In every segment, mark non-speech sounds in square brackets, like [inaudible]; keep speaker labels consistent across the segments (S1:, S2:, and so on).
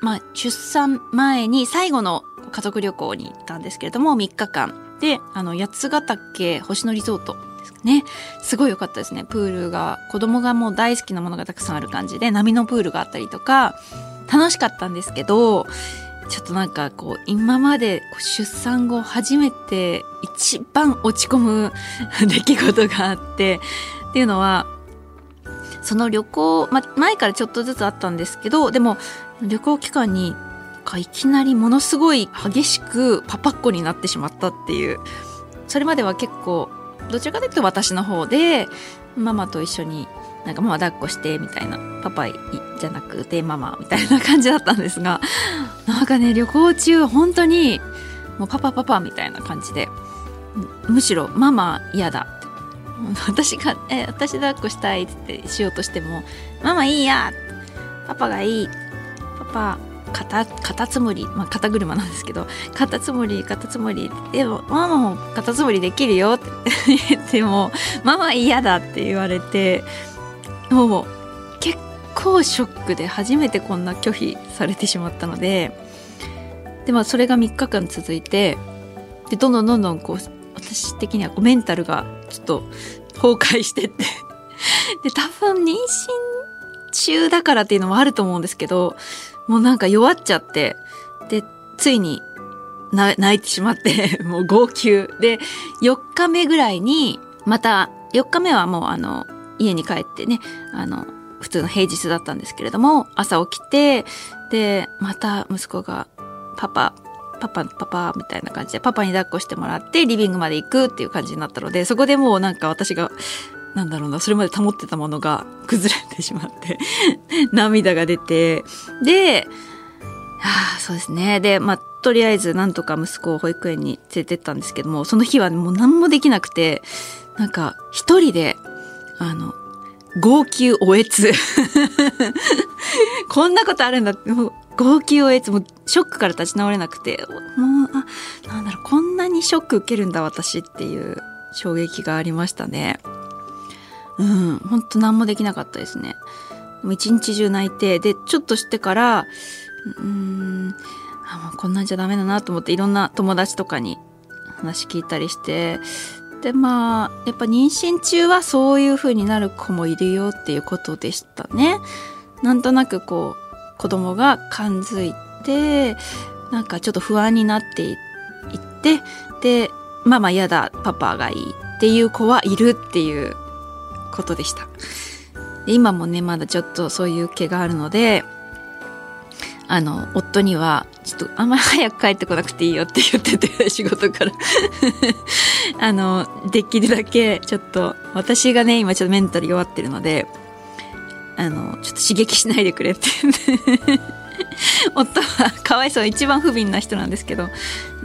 S1: まあ出産前に最後の家族旅行に行ったんですけれども3日間。であの八ヶ岳星野リゾートですかね。すごい良かったですね。プールが子供がもう大好きなものがたくさんある感じで波のプールがあったりとか楽しかったんですけどちょっとなんかこう今まで出産後初めて一番落ち込む出来事があってっていうのはその旅行、ま、前からちょっとずつあったんですけどでも旅行期間にいきなりものすごい激しくパパっ子になってしまったっていう。それまでは結構どちらかというと私の方でママと一緒になんかママ抱っこしてみたいなパパじゃなくてママみたいな感じだったんですがなんかね旅行中本当にもうパパパパみたいな感じでむしろママ嫌だ。私が「え私抱っこしたい」ってしようとしても「ママいいや」パパがいいパパカタカタツムリ、まあ、肩車なんですけど「カタツムリカタツムリ」でもママもカタツムリできるよって言ってもママ嫌だって言われてもう結構ショックで初めてこんな拒否されてしまったのでで、まあ、それが3日間続いてでどんどんどんどんこう私的にはメンタルがちょっと崩壊してって [laughs] で多分妊娠中だからっていうのもあると思うんですけどもうなんか弱っちゃって、で、ついに泣いてしまって [laughs] もう号泣。で、4日目ぐらいに、また、4日目はもうあの、家に帰ってね、あの、普通の平日だったんですけれども、朝起きて、で、また息子が、パパ、パパ、パパ、みたいな感じで、パパに抱っこしてもらって、リビングまで行くっていう感じになったので、そこでもうなんか私が、なんだろうな、それまで保ってたものが崩れてしまって [laughs] 涙が出て、で、はあ、そうですね。で、まあ、とりあえずなんとか息子を保育園に連れてったんですけども、その日はもう何もできなくて、なんか一人で、あの、号泣おえつ。[laughs] こんなことあるんだって、号泣おえつ、もショックから立ち直れなくて、もう、あ、なんだろう、こんなにショック受けるんだ私っていう衝撃がありましたね。うん、ほんと何もできなかったですね。一日中泣いて、で、ちょっとしてから、うん、あ、もうこんなんじゃダメだなと思っていろんな友達とかに話聞いたりして、で、まあ、やっぱ妊娠中はそういう風になる子もいるよっていうことでしたね。なんとなくこう、子供が感づいて、なんかちょっと不安になっていって、で、ママ嫌だ、パパがいいっていう子はいるっていうことでした。今もね、まだちょっとそういう気があるので、あの、夫には、ちょっとあんまり早く帰ってこなくていいよって言ってて、仕事から [laughs] あの、できるだけ、ちょっと、私がね、今ちょっとメンタル弱ってるので、あの、ちょっと刺激しないでくれって。[laughs] 夫はかわいそう一番不憫な人なんですけど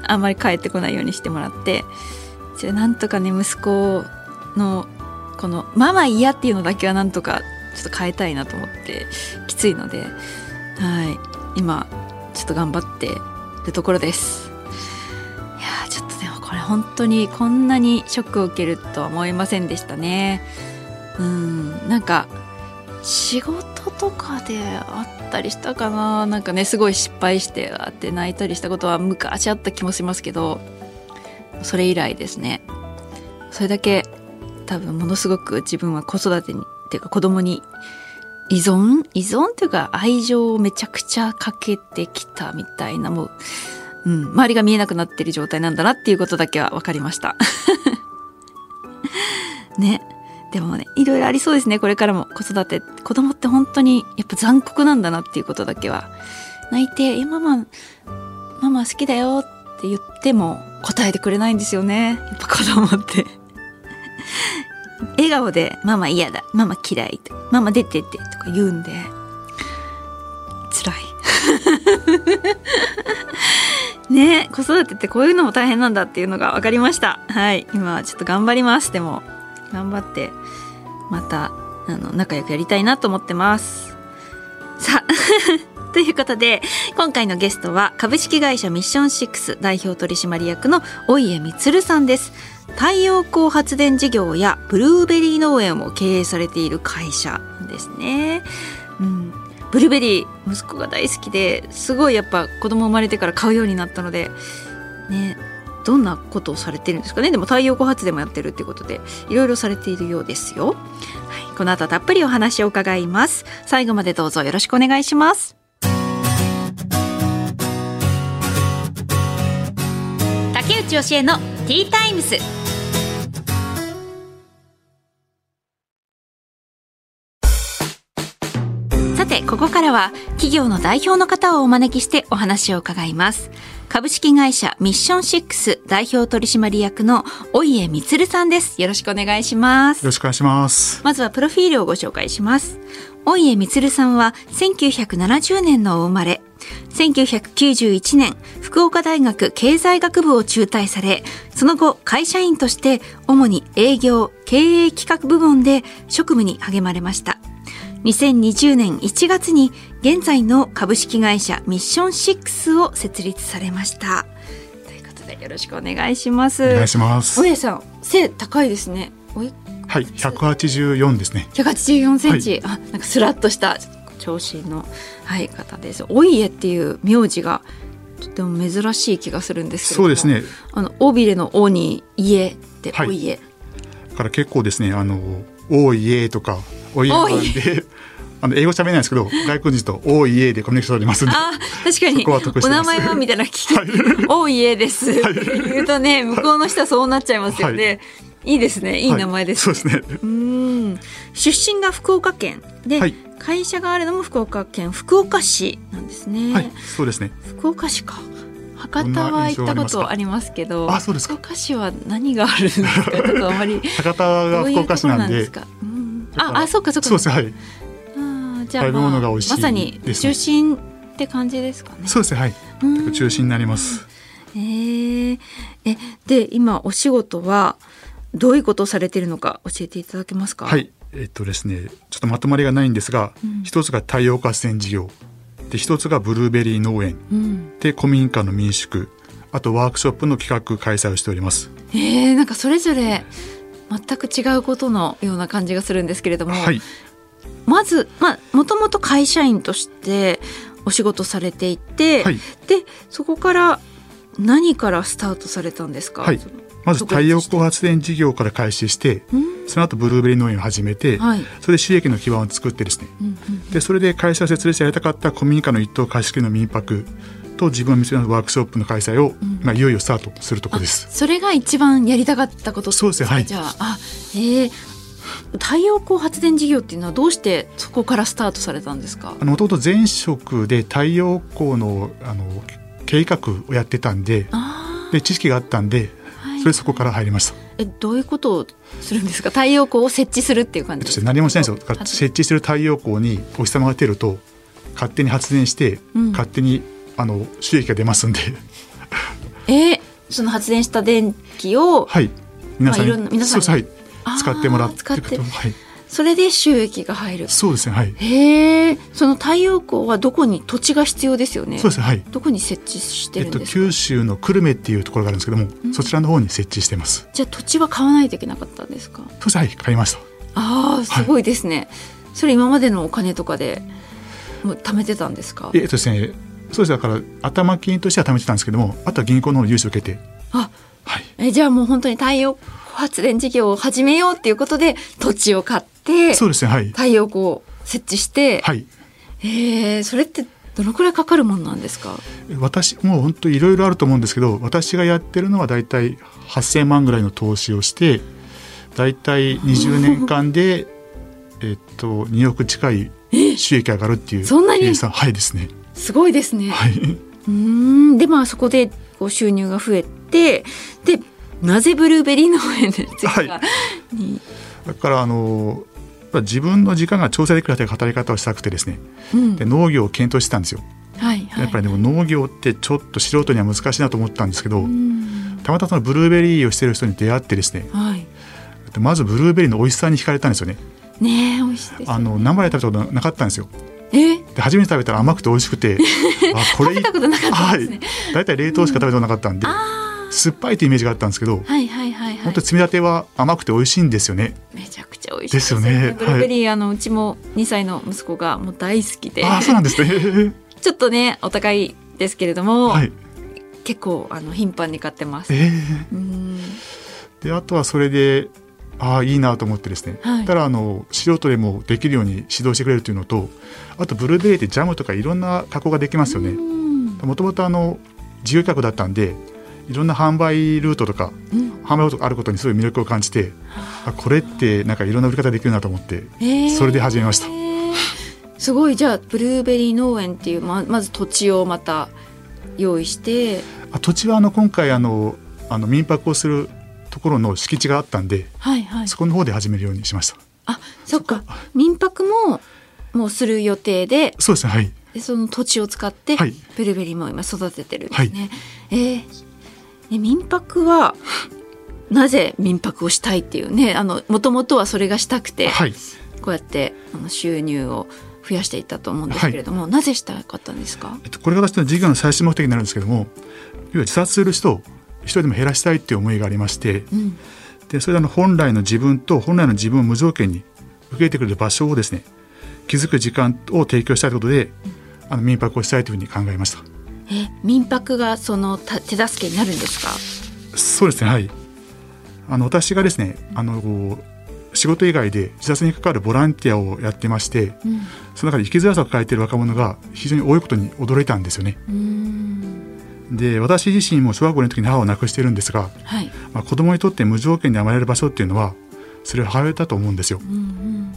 S1: あんまり帰ってこないようにしてもらって。じゃなんとかね息子のこのママ嫌っていうのだけはなんとかちょっと変えたいなと思ってきついのではい。今ちょっと頑張ってるところです。いやちょっとでもこれ本当にこんなにショックを受けるとは思いませんでしたね。うん。なんか仕事とかであったりしたかな。なんかねすごい失敗してあって泣いたりしたことは昔あった気もしますけどそれ以来ですね。それだけ多分ものすごく自分は子育てにっていうか子供に依存依存っていうか愛情をめちゃくちゃかけてきたみたいなもう、うん、周りが見えなくなってる状態なんだなっていうことだけは分かりました。[laughs] ね。でもねいろいろありそうですね。これからも。子育て。子供って本当にやっぱ残酷なんだなっていうことだけは。泣いて「えママママ好きだよ」って言っても答えてくれないんですよね。やっぱ子供って。笑顔で「ママ嫌だママ嫌い」ママ出てって」とか言うんで。辛い。[laughs] ね子育てってこういうのも大変なんだっていうのが分かりました。はい。今はちょっと頑張ります。でも頑張ってまたあの仲良くやりたいなと思ってます。さあ [laughs] ということで今回のゲストは株式会社ミッション6代表取締役の大家充さんです。太陽光発電事業やブルーベリー農園を経営されている会社ですね、うん、ブルーベリー息子が大好きですごいやっぱ子供生まれてから買うようになったのでね。どんなことをされてるんですかね。でも太陽光発電もやってるっていうことでいろいろされているようですよ、はい、この後たっぷりお話を伺います。最後までどうぞよろしくお願いします。竹内教えのティータイムス。ここからは企業の代表の方をお招きしてお話を伺います。株式会社ミッション6代表取締役のお家光さんです。よろしくお願いします。
S2: よろしくお願いします。
S1: まずはプロフィールをご紹介します。お家光さんは1970年のお生まれ。1991年福岡大学経済学部を中退されその後会社員として主に営業経営企画部門で職務に励まれました2020年1月に現在の株式会社ミッション6を設立されました。ということでよろしくお願いします。
S2: お願いします。
S1: お家さん背高いですね。
S2: はい、184ですね。
S1: 184センチ、はい、あ、なんかスラッとした長身の、はい、方です。お家っていう名字がとても珍しい気がするんですけ
S2: どそうですね。
S1: あの尾びれの尾に家ってお家、はい、
S2: だから結構ですね、あのお家とかお家なんで。あの英語喋れないですけど外国人と「おいえ」でコミュニケーション取りますんで
S1: あ確かにお名前はみたいな聞き「おいえです」って言うとね向こうの人はそうなっちゃいますよね。はいいいですね。いい名前です、
S2: ねはい、そうですね。うん。
S1: 出身が福岡県で、はい、会社があるのも福岡県福岡市なんですね。
S2: はい、そうですね。
S1: 福岡市か。博多は行ったことありますけど、
S2: あ、そうです
S1: 福岡市は何があるんですか？ちょっとあまり [laughs]
S2: 博多が福岡市なんで。う
S1: ん、あ、あ、そうかそうか。
S2: そうですはい。
S1: あ、じゃあ、まあ、まさに中心って感じですかね。
S2: そうですはい。中心になります。
S1: えー、えで今お仕事はどういうことをされているのか教えていただけますか？
S2: はい、えっとですね、ちょっとまとまりがないんですが、うん、一つが太陽光発電事業、で一つがブルーベリー農園、うん、で古民家の民宿、あとワークショップの企画開催をしております。
S1: えー、なんかそれぞれ全く違うことのような感じがするんですけれども、はい、まずまあもともと会社員としてお仕事されていて、はい、でそこから何からスタートされたんですか？
S2: はい、まず太陽光発電事業から開始して、その後ブルーベリー農園を始めて、はい、それで収益の基盤を作ってですね、でそれで会社設立やりたかった古民家の一棟貸し切りの民泊と自分を見つけるワークショップの開催を、まあ、いよいよスタートするところです。
S1: それが一番やりたかったこと
S2: そうですね、はい。
S1: じゃあ、あ、えー、太陽光発電事業っていうのはどうしてそこからスタートされたんですか？
S2: もともと前職で太陽光のあの計画をやってたんで、で知識があったんで、それそこから入りました。
S1: えどういうことをするんですか？太陽光を設置するっていう感じです
S2: か？何もしないですよ。設置してる太陽光にお日様が出ると勝手に発電して、うん、勝手にあの収益が出ますんで。
S1: えー、その発電した電気を
S2: はい。皆さん,、まあ、
S1: 皆さん
S2: はい、使ってもらってはい。
S1: それで収益が入る。
S2: そうですねはい。
S1: へえその太陽光はどこに土地が必要ですよね。
S2: そうですねはい。
S1: どこに設置してるんです
S2: か、えっと、九州の久留米っていうところがあるんですけども、うん、そちらの方に設置してます。
S1: じゃあ土地は買わないといけなかったんですか？
S2: そうですはい。買いました。
S1: ああすごいですね、はい、それ今までのお金とかでもう貯めてたんですか？
S2: えっとですねそうですだから頭金としては貯めてたんですけどもあとは銀行の融資を受けて。
S1: あはい。えじゃあもう本当に太陽発電事業を始めようっていうことで土地を買って
S2: そうですね、はい、
S1: 太陽光を設置して、はい、えー、それってどのくらいかかるもんなんですか？
S2: 私もう本当いろいろあると思うんですけど私がやってるのは大体8,000万ぐらいの投資をして大体20年間で [laughs] えっと2億近い収益上がるっていう計算。はいですね。
S1: すごいですね、
S2: はい、
S1: うん。でまあそこでこう収入が増えてでなぜブルーベリー農園ではい、
S2: だからあの自分の時間が調整できる働き方をしたくてですね、うん、で農業を検討してたんですよ。
S1: はいはい、
S2: やっぱりでも農業ってちょっと素人には難しいなと思ったんですけど、たまたまそのブルーベリーをしてる人に出会ってですね、はい、まずブルーベリーの美味しさに惹かれたんですよね。
S1: ね美味しい、
S2: ね、あの生で食べたことなかったんですよ。
S1: え？
S2: で初めて食べたら甘くて美味しくて。[laughs]
S1: あこれ食べたことなかったですね、
S2: はい、冷凍しか食べたことなかったんで、うん、酸っぱいというイメージがあったんですけど、
S1: はいはいはいはい、
S2: 本当に摘み立ては甘くて美味しいんですよね。
S1: めちゃくちゃ美味しいですよね。ブルーベリー、はい、あのうちも2歳の息子がもう大好きで。
S2: あそうなんですね。[laughs]
S1: ちょっとねお高いですけれども、はい、結構あの頻繁に買ってます、え
S2: ー、であとはそれでああいいなと思ってですね、はい、ただあの素人でもできるように指導してくれるというのとあとブルーベリーってジャムとかいろんな加工ができますよね。もともとあの自由企画だったんでいろんな販売ルートとか、うん、販売ルートがあることにすごい魅力を感じてあ。これってなんかいろんな売り方できるなと思って、えー、それで始めました。
S1: すごい。じゃあブルーベリー農園っていうままず土地をまた用意して。
S2: あ土地はあの今回あのあの民泊をするところの敷地があったんで、はいはい、そこの方で始めるようにしました。
S1: あ、そっか。民泊ももうする予定で、
S2: そうですね。はい。
S1: でその土地を使って、はい、ブルーベリーも今育ててるんですね。はい、えー、民泊はなぜ民泊をしたいっていうね、あのもともとはそれがしたくて、はい、こうやってあの収入を増やしていったと思うんですけれども、はい、なぜしたかったんですか？
S2: えっとこれが私の事業の最終目的になるんですけども、要は自殺する人一人でも減らしたいっていう思いがありまして、うん、でそれであの本来の自分と本来の自分を無条件に受け入れてくれる場所をですね気づく時間を提供したいということで、うん、あの民泊をしたいというふうに考えました
S1: え民泊がその手助けになるんですか？
S2: そうですねはい。あの私がですねあの仕事以外で自殺に関わるボランティアをやってまして、うん、その中で生きづらさを抱えている若者が非常に多いことに驚いたんですよね。で私自身も小学校の時に母を亡くしているんですが、はい、まあ、子供にとって無条件に甘える場所っていうのはそれは母親だと思うんですよ。うんうん、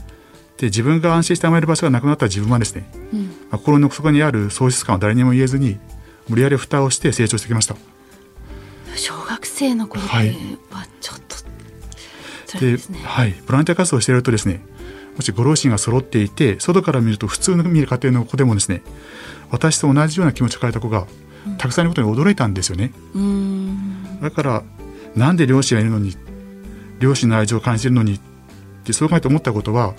S2: で自分が安心して甘える場所がなくなった自分はですね、うん、まあ、心の底にある喪失感を誰にも言えずに無理やり蓋をして成長してきました。
S1: 小学生の頃はちょっと、で、ね、
S2: はい、ボランティア活動をしているとですねもしご両親が揃っていて外から見ると普通の見る家庭の子でもですね私と同じような気持ちを変えた子がたくさんいることに驚いたんですよね。だからなんで両親がいるのに両親の愛情を感じるのにってそう考えて思ったことは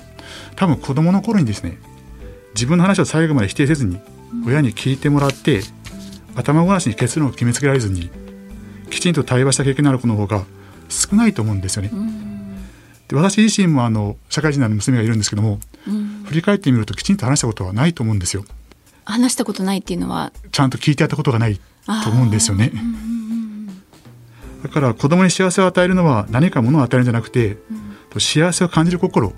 S2: 多分子供の頃にですね自分の話を最後まで否定せずに親に聞いてもらって頭ごなしに結論を決めつけられずにきちんと対話した経験のある子の方が少ないと思うんですよね。で私自身もあの社会人の娘がいるんですけども、振り返ってみるときちんと話したことはないと思うんですよ。
S1: 話したことないっていうのは？
S2: ちゃんと聞いてやったことがないと思うんですよね。だから子供に幸せを与えるのは何かものを与えるんじゃなくて、うん、幸せを感じる心か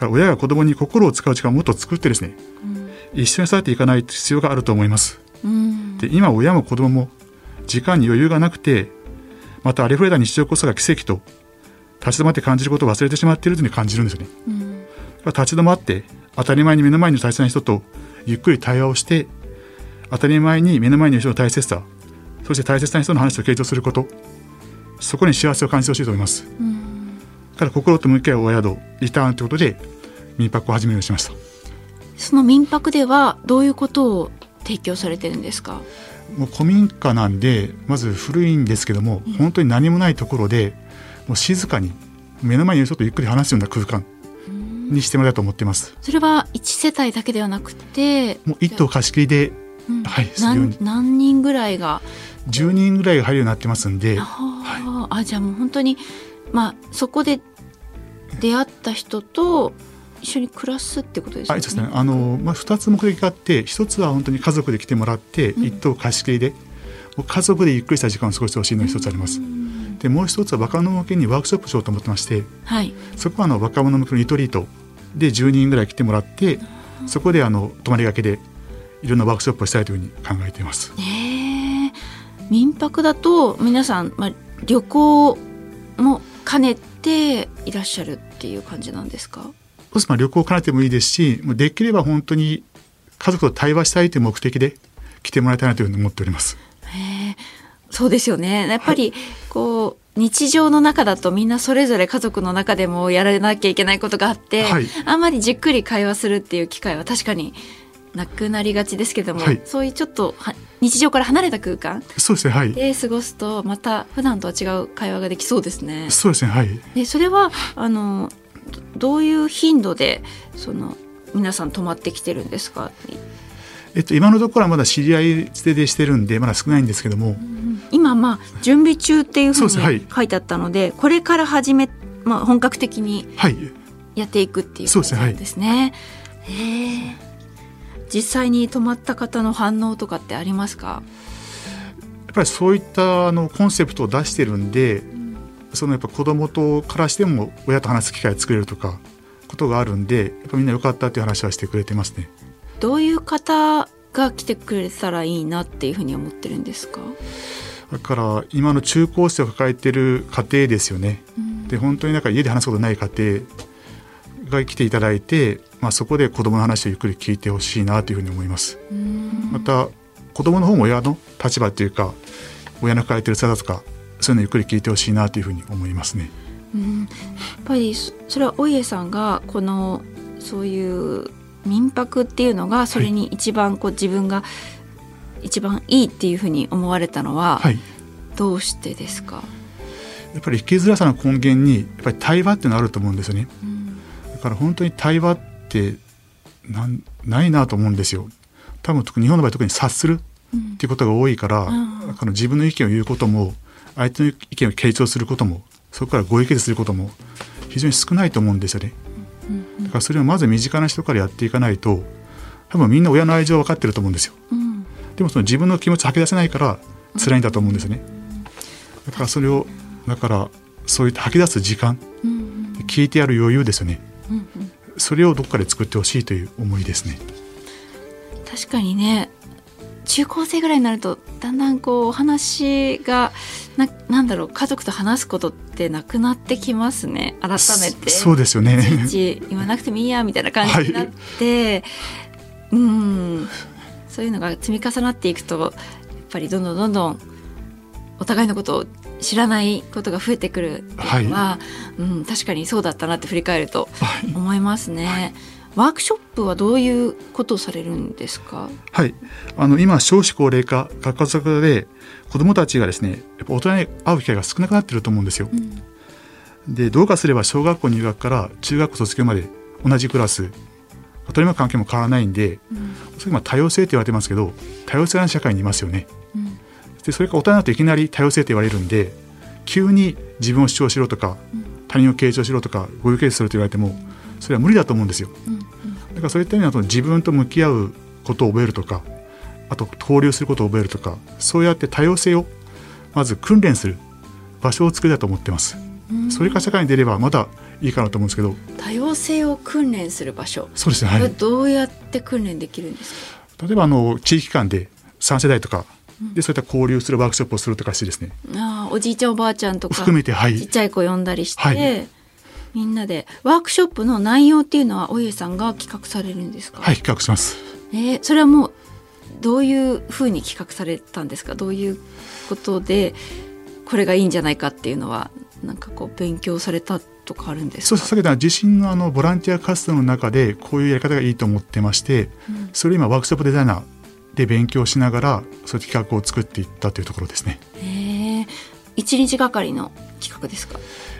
S2: ら親が子供に心を使う時間をもっと作ってですね、うん、一緒に育てていかない必要があると思います。うん、で今親も子供も時間に余裕がなくてまたありふれた日常こそが奇跡と立ち止まって感じることを忘れてしまっているというふうに感じるんですよね。うん、立ち止まって当たり前に目の前に大切な人とゆっくり対話をして当たり前に目の前にいる人の大切さそして大切な人の話を傾聴することそこに幸せを感じてほしいと思います。から心と向き合うお宿リターンということで民泊を始めるようにしました
S1: その民泊ではどういうことを提供されてるんですか？
S2: もう古民家なんでまず古いんですけども、うん、本当に何もないところでもう静かに目の前にいる人とゆっくり話すような空間にしてもらいたいと思ってます。
S1: それは一世帯だけではなくて
S2: もう一棟貸し切りで、うん、はい
S1: 何何人ぐらいが
S2: ？10人ぐらいが入るようになってますんで、は
S1: い、あじゃあもう本当にまあそこで出会った人と一緒に暮らすってことですね。
S2: ですね。あのまあ、2つ目的があって1つは本当に家族で来てもらって、うん、一棟貸し切りで家族でゆっくりした時間を過ごしてほしいのが1つあります。でもう一つは若者向けにワークショップしようと思ってまして、はい、そこはあの若者向けのリトリートで10人ぐらい来てもらってそこであの泊まりがけでいろんなワークショップをしたいというふうに考えています。
S1: 民泊だと皆さん、まあ、旅行も兼ねていらっしゃるっていう感じなんですか？
S2: そうまあ旅行を兼ねてもいいですしできれば本当に家族と対話したいという目的で来てもらいたいなというふうに思っております。
S1: へそうですよね。やっぱりこう、はい日常の中だとみんなそれぞれ家族の中でもやらなきゃいけないことがあって、はい、あんまりじっくり会話するっていう機会は確かになくなりがちですけども、はい、そういうちょっと日常から離れた空間
S2: そうですね、はい、
S1: で過ごすとまた普段とは違う会話ができそうですね。
S2: そうですねはい。
S1: でそれはあのどういう頻度でその皆さん泊まってきてるんですか？
S2: えっと、今のところはまだ知り合い捨てでしてるんでまだ少ないんですけども、うん、
S1: 今まあ準備中っていうふうに書いてあったので、はい、これから始め、まあ、本格的にやっていくっていう感じなんですね。はい、へ実際に泊まった方の反応とかってありますか？
S2: やっぱりそういったあのコンセプトを出してるんで、うん、そのやっぱ子供とからしても親と話す機会を作れるとかことがあるんでやっぱみんな良かったっていう話はしてくれてますね。
S1: どういう方が来てくれたらいいなっていうふうに思ってるんですか？
S2: だから今の中高生を抱えてる家庭ですよね。うん、で本当になんか家で話すことない家庭が来ていただいて、まあ、そこで子どもの話をゆっくり聞いてほしいなというふうに思います。また子どもの方も親の立場っていうか親の抱えてる辛さとかそういうのゆっくり聞いてほしいなというふうに思いますね。
S1: うん、やっぱりそれはお家さんがこのそういう民泊っていうのがそれに一番こう自分が一番いいっていうふうに思われたのはどうしてですか、
S2: やっぱり生きづらさの根源にやっぱり対話っていうのあると思うんですよね、うん、だから本当に対話ってなんないなと思うんですよ。多分日本の場合特に察するっていうことが多いから、うん、だから自分の意見を言うことも相手の意見を傾聴することもそこからご意見することも非常に少ないと思うんですよね。だからそれをまず身近な人からやっていかないと多分みんな親の愛情は分かってると思うんですよ。うん、でもその自分の気持ち吐き出せないから辛いんだと思うんですよね。だからそれをだからそういった吐き出す時間、うんうん、聞いてやる余裕ですよね、うんうん、それをどっかで作ってほしいという思いですね。
S1: 確かにね中高生ぐらいになるとだんだんこうお話がななんだろう家族と話すことってなくなってきますね。改めて。
S2: そうですよね。
S1: 言わなくてもいいやみたいな感じになって、はい、うん。そういうのが積み重なっていくとやっぱりどんどんどんどんお互いのことを知らないことが増えてくるのは、はい、うん、確かにそうだったなって振り返ると思いますね。はいワークショップはどういうことをされるんですか？
S2: はい、あの今少子高齢化、学科族で子どもたちがですね、やっぱ大人に会う機会が少なくなっていると思うんですよ。うん、で、どうかすれば小学校入学から中学校卒業まで同じクラス、当たり前関係も変わらないんで、うん、それ今多様性って言われてますけど、多様性な社会にいますよね。うん、で、それから大人になっていきなり多様性って言われるんで、急に自分を主張しろとか、他人を傾聴しろとか、ご受けすると言われても。それは無理だと思うんですよ。だからそういった意味だと自分と向き合うことを覚えるとかあと交流することを覚えるとかそうやって多様性をまず訓練する場所を作りたいと思ってます。それから社会に出ればまだいいかなと思うんですけど。
S1: 多様性を訓練する場所。
S2: そうですね、はい、
S1: どうやって訓練できるんです
S2: か？例えばあの地域間で3世代とかでそういった交流するワークショップをするとかしてですね。
S1: あおじいちゃんおばあちゃんとか
S2: 含めて、はい、
S1: ちっちゃい子呼んだりして、はいみんなでワークショップの内容っていうのはお家さんが企画されるんですか？
S2: はい企画します、
S1: えー、それはもうどういうふうに企画されたんですか？どういうことでこれがいいんじゃないかっていうのはなんかこう勉強されたとかあるんです
S2: か？そうさほど自身のあのボランティア活動の中でこういうやり方がいいと思ってまして、うん、それ今ワークショップデザイナーで勉強しながらそういう企画を作っていったというところですね。
S1: えー1日がかりの企画ですか？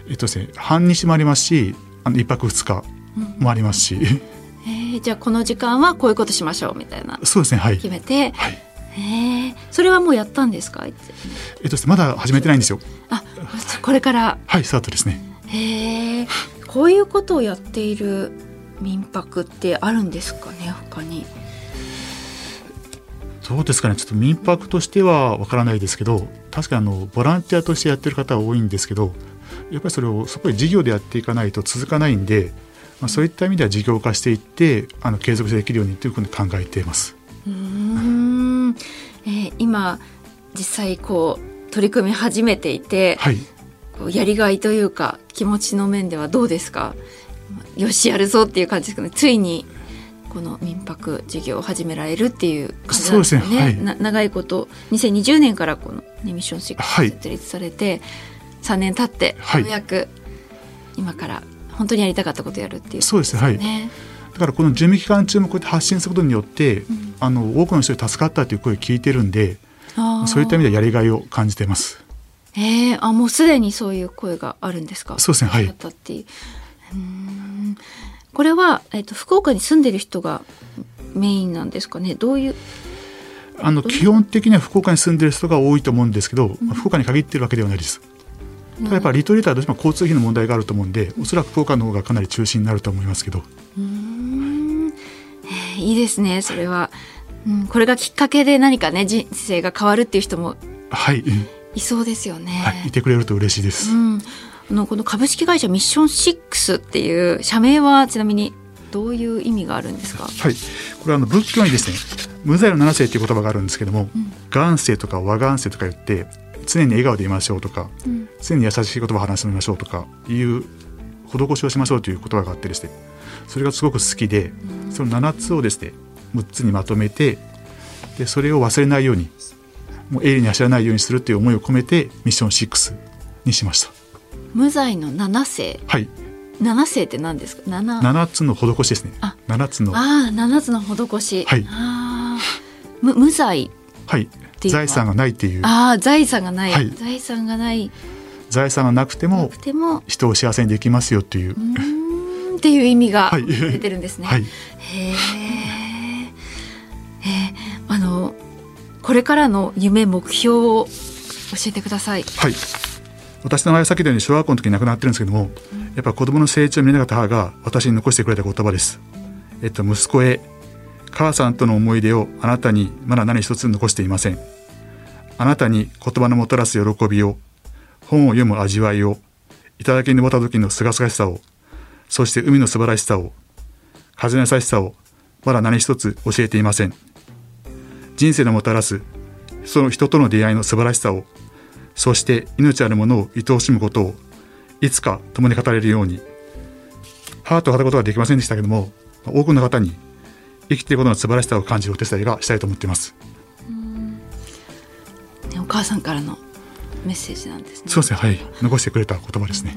S2: えっとですね半日もありますしあの1泊2日もありますし、うん、
S1: えー、じゃあこの時間はこういうことしましょうみたいな。
S2: そうですねはい。
S1: 決めて、はい、えー、それはもうやったんですか？え
S2: っとですねまだ始めてないんですよ。
S1: あこれから。
S2: はいスタートですね。
S1: へえー、こういうことをやっている民泊ってあるんですかね他に？
S2: どうですかね。ちょっと民泊としてはわからないですけど確かにあのボランティアとしてやってる方は多いんですけどやっぱりそれをそこで事業でやっていかないと続かないんで、まあ、そういった意味では事業化していってあの継続できるようにというふうに考えています。
S1: うん、えー、今実際こう取り組み始めていて、はい、こうやりがいというか気持ちの面ではどうですか？よしやるぞっていう感じですかね。ついにこの民泊事業を始められるっていう感じなんですね。ね。はい、長いこと2020年からこの、ね、ミッション6設立されて、3年経ってようやく今から本当にやりたかったことやるっていう、ね、
S2: そうですね。はい。からこの準備期間中もこうやって発信することによって、うん、あの多くの人に助かったという声を聞いてるんでそういった意味ではやりがいを感じています。
S1: えー、あもうすでにそういう声があるんですか？
S2: そうですね。はい。
S1: う。んこれは、えーと、福岡に住んでる人がメインなんですかね？どういう？
S2: あの基本的には福岡に住んでる人が多いと思うんですけど、うん、福岡に限ってるわけではないです。ただやっぱりリトリートはどうしても交通費の問題があると思うんでおそらく福岡の方がかなり中心になると思いますけど。
S1: うん。えー、いいですねそれは、うん、これがきっかけで何かね人生が変わるっていう人も
S2: はい。
S1: いそうですよね。
S2: はい、いてくれると嬉しいです。うん、
S1: あのこの株式会社ミッション6っていう社名はちなみにどういう意味があるんですか？
S2: はい、これはあの仏教にですね、無罪の七世っていう言葉があるんですけども、うん、元世とか和元世とか言って常に笑顔でいましょうとか、うん、常に優しい言葉を話してみましょうとかいう施しをしましょうという言葉があってですね、それがすごく好きで、うん、その七つをですね、六つにまとめて、でそれを忘れないように、もう鋭利に走らないようにするっていう思いを込めてミッション6にしました。
S1: 無罪の七世。
S2: はい。
S1: 七世って何ですか？七。
S2: 七つの施しですね。あ、七つの。
S1: ああ、七つの施し。
S2: はい。
S1: 無無罪。
S2: はい。財産がないっていう。
S1: ああ、財産がない、はい。財産がない。
S2: 財産がなくても。人を幸せにできますよっていう。
S1: うんっていう意味が出てるんですね。
S2: はい。へ
S1: え。えあのこれからの夢目標を教えてください。
S2: はい。私の前先でに小学校の時に亡くなってるんですけども、やっぱ子供の成長を見なかった母が私に残してくれた言葉です。えっと息子へ母さんとの思い出をあなたにまだ何一つ残していません。あなたに言葉のもたらす喜びを、本を読む味わいを、頂に登った時のすがすがしさを、そして海の素晴らしさを、風の優しさを、まだ何一つ教えていません。人生のもたらす、その人との出会いの素晴らしさを、そして命あるものを愛おしむことを、いつか共に語れるように、母と語ることができませんでしたけども、多くの方に生きていることの素晴らしさを感じるお手伝いがしたいと思っています。
S1: お母さんからのメッセージなんですね。
S2: そうですね、はい、残してくれた言葉ですね。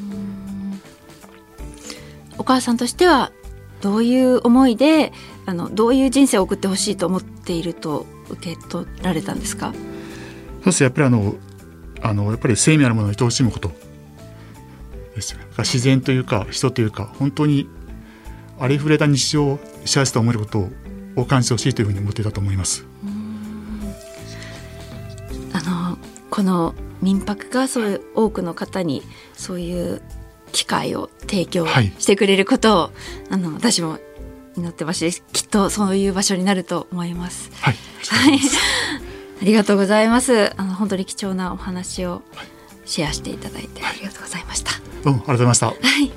S1: お母さんとしてはどういう思いであのどういう人生を送ってほしいと思っていると受け取られたんですか？
S2: そうですやっぱりあのあのやっぱり生命あるものを愛おしむこと。ですよね。自然というか人というか本当にありふれた日常を幸せと思えることを感じてほしいというふうに思っていたと思います。
S1: あのこの民泊がそういう多くの方にそういう機会を提供してくれることを、はい、あの私も祈ってますしきっとそういう場所になると思います。
S2: はい、
S1: はい、ありがとうございます。あの本当に貴重なお話をシェアしていただいてありがとうございました。
S2: どうもありがとうございました。は
S1: い。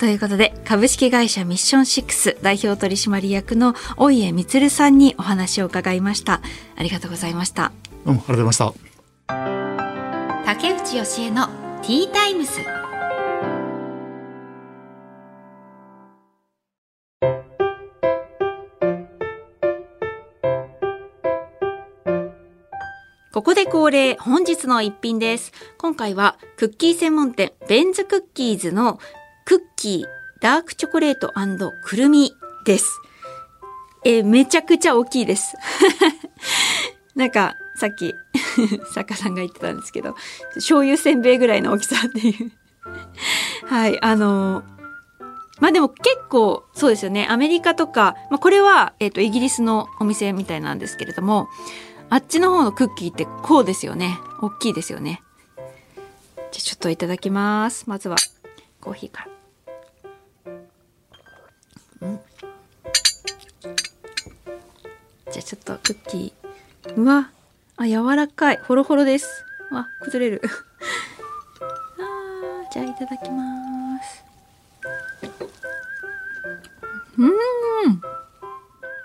S1: ということで株式会社ミッション6代表取締役の大家充さんにお話を伺いましたありがとうございました
S2: どうもありがとうございました
S1: 竹内義恵のティータイムズここで恒例、本日の一品です。今回は、クッキー専門店、ベンズクッキーズのクッキー、ダークチョコレートくるみです。え、めちゃくちゃ大きいです。[laughs] なんか、さっき、[laughs] 作家さんが言ってたんですけど、醤油せんべいぐらいの大きさっていう [laughs] はい、あのー、まあでも結構そうですよね。アメリカとか、まあこれは、えっ、ー、と、イギリスのお店みたいなんですけれども、あっちの方のクッキーってこうですよね。大きいですよね。じゃちょっといただきます。まずは、コーヒーから。じゃあちょっとクッキー。うわあ柔らかい。ホロホロです。わ崩れる。[laughs] あじゃあいただきます。うん。うん。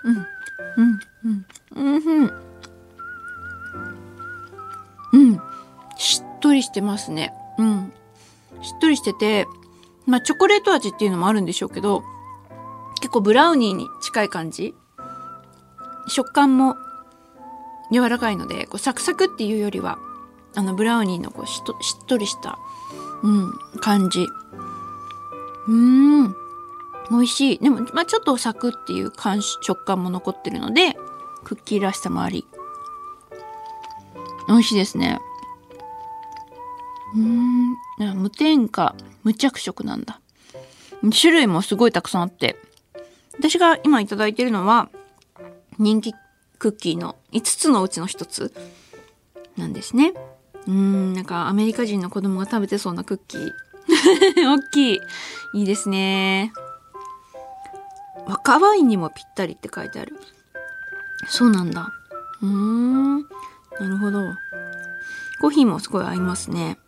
S1: うん。うん。うん。うん。しっとりしてますね。うん。しっとりしててまあチョコレート味っていうのもあるんでしょうけど結構ブラウニーに近い感じ。食感も柔らかいのでこうサクサクっていうよりはあのブラウニーのこうしとしっとりした、うん、感じ。うーん。美味しい。でも、まあ、ちょっとサクっていう感食感も残ってるのでクッキーらしさもあり。美味しいですね。うん。無添加無着色なんだ。種類もすごいたくさんあって。私が今頂いてるのは人気クッキーの5つのうちの1つなんですね。うんなんかアメリカ人の子供が食べてそうなクッキー。[laughs] 大きい。いいですね。赤ワインにもぴったりって書いてある。そうなんだ。うーん。なるほど。コーヒーもすごい合いますね。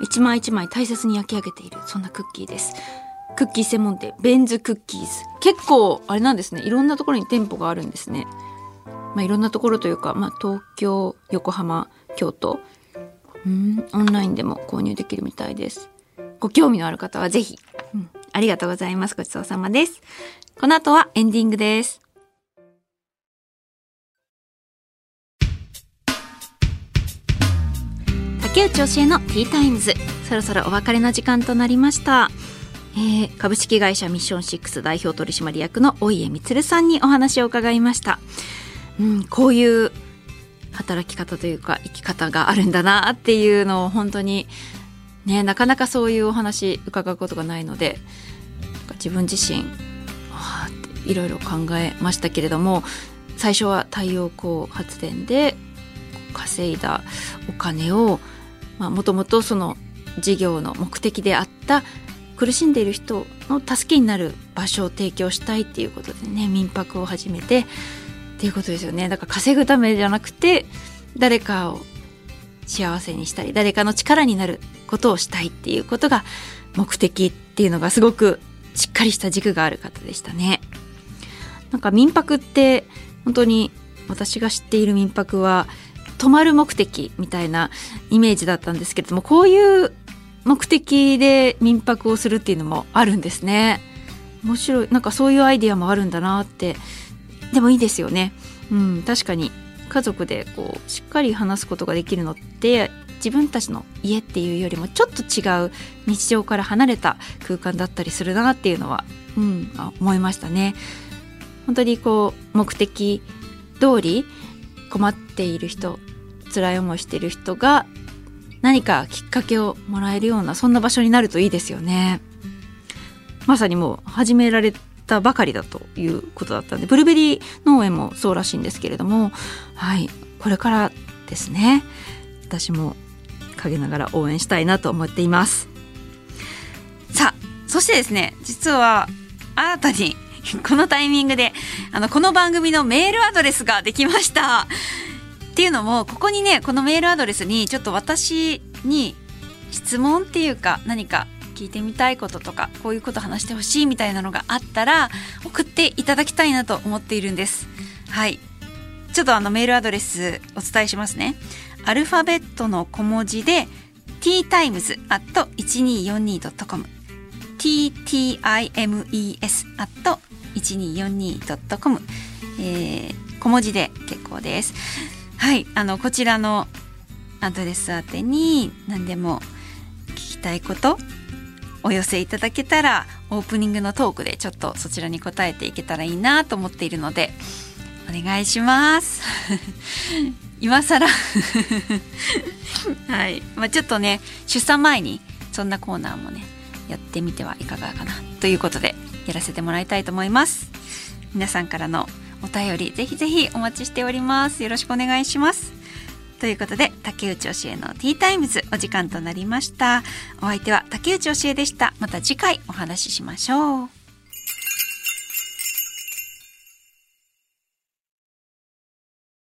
S1: 一枚一枚大切に焼き上げているそんなクッキーです。クッキー専門店ベンズクッキーズ。結構あれなんですね。いろんなところに店舗があるんですね。まあいろんなところというか、まあ、東京横浜京都。うんオンラインでも購入できるみたいです。ご興味のある方はぜひ、うん、ありがとうございます。ごちそうさまです。この後はエンディングです。竹内教えのティータイムズ。そろそろお別れの時間となりました。えー、株式会社ミッション6代表取締役の大家充さんにお話を伺いました、うん、こういう働き方というか生き方があるんだなっていうのを本当にねなかなかそういうお話伺うことがないので自分自身いろいろ考えましたけれども最初は太陽光発電で稼いだお金をもともとその事業の目的であった苦しんでいる人の助けになる場所を提供したいっていうことでね民泊を始めてっていうことですよねだから稼ぐためじゃなくて誰かを幸せにしたり誰かの力になることをしたいっていうことが目的っていうのがすごくしっかりした軸がある方でしたね。なんか民泊って本当に私が知っている民泊は泊まる目的みたいなイメージだったんですけれどもこういう目的で民泊をするっていうのもあるんですね。面白い。なんかそういうアイディアもあるんだなって。でもいいですよね。うん。確かに家族でこうしっかり話すことができるのって自分たちの家っていうよりもちょっと違う日常から離れた空間だったりするなっていうのは、うん、思いましたね。本当にこう目的通り困っている人辛い思いしている人が何かきっかけをもらえるようなそんな場所になるといいですよね。まさにもう始められたばかりだということだったんでブルーベリー農園もそうらしいんですけれどもはいこれからですね私も陰ながら応援したいなと思っていますさあそしてですね実は新たに [laughs] このタイミングであのこの番組のメールアドレスができました。っていうのもここにねこのメールアドレスにちょっと私に質問っていうか何か聞いてみたいこととかこういうこと話してほしいみたいなのがあったら送っていただきたいなと思っているんです。はい。ちょっとあのメールアドレスお伝えしますね。アルファベットの小文字で ttimes.1242.com ttimes.1242.com、えー、小文字で結構です。はい、あのこちらのアドレス宛てに何でも聞きたいことお寄せいただけたらオープニングのトークでちょっとそちらに答えていけたらいいなと思っているのでお願いします。[laughs] 今更 [laughs] はい、まあ、ちょっとね出産前にそんなコーナーもねやってみてはいかがかなということでやらせてもらいたいと思います。皆さんからのお便りぜひぜひお待ちしております。よろしくお願いします。ということで竹内教えのティータイムズお時間となりました。お相手は竹内教えでした。また次回お話ししましょう。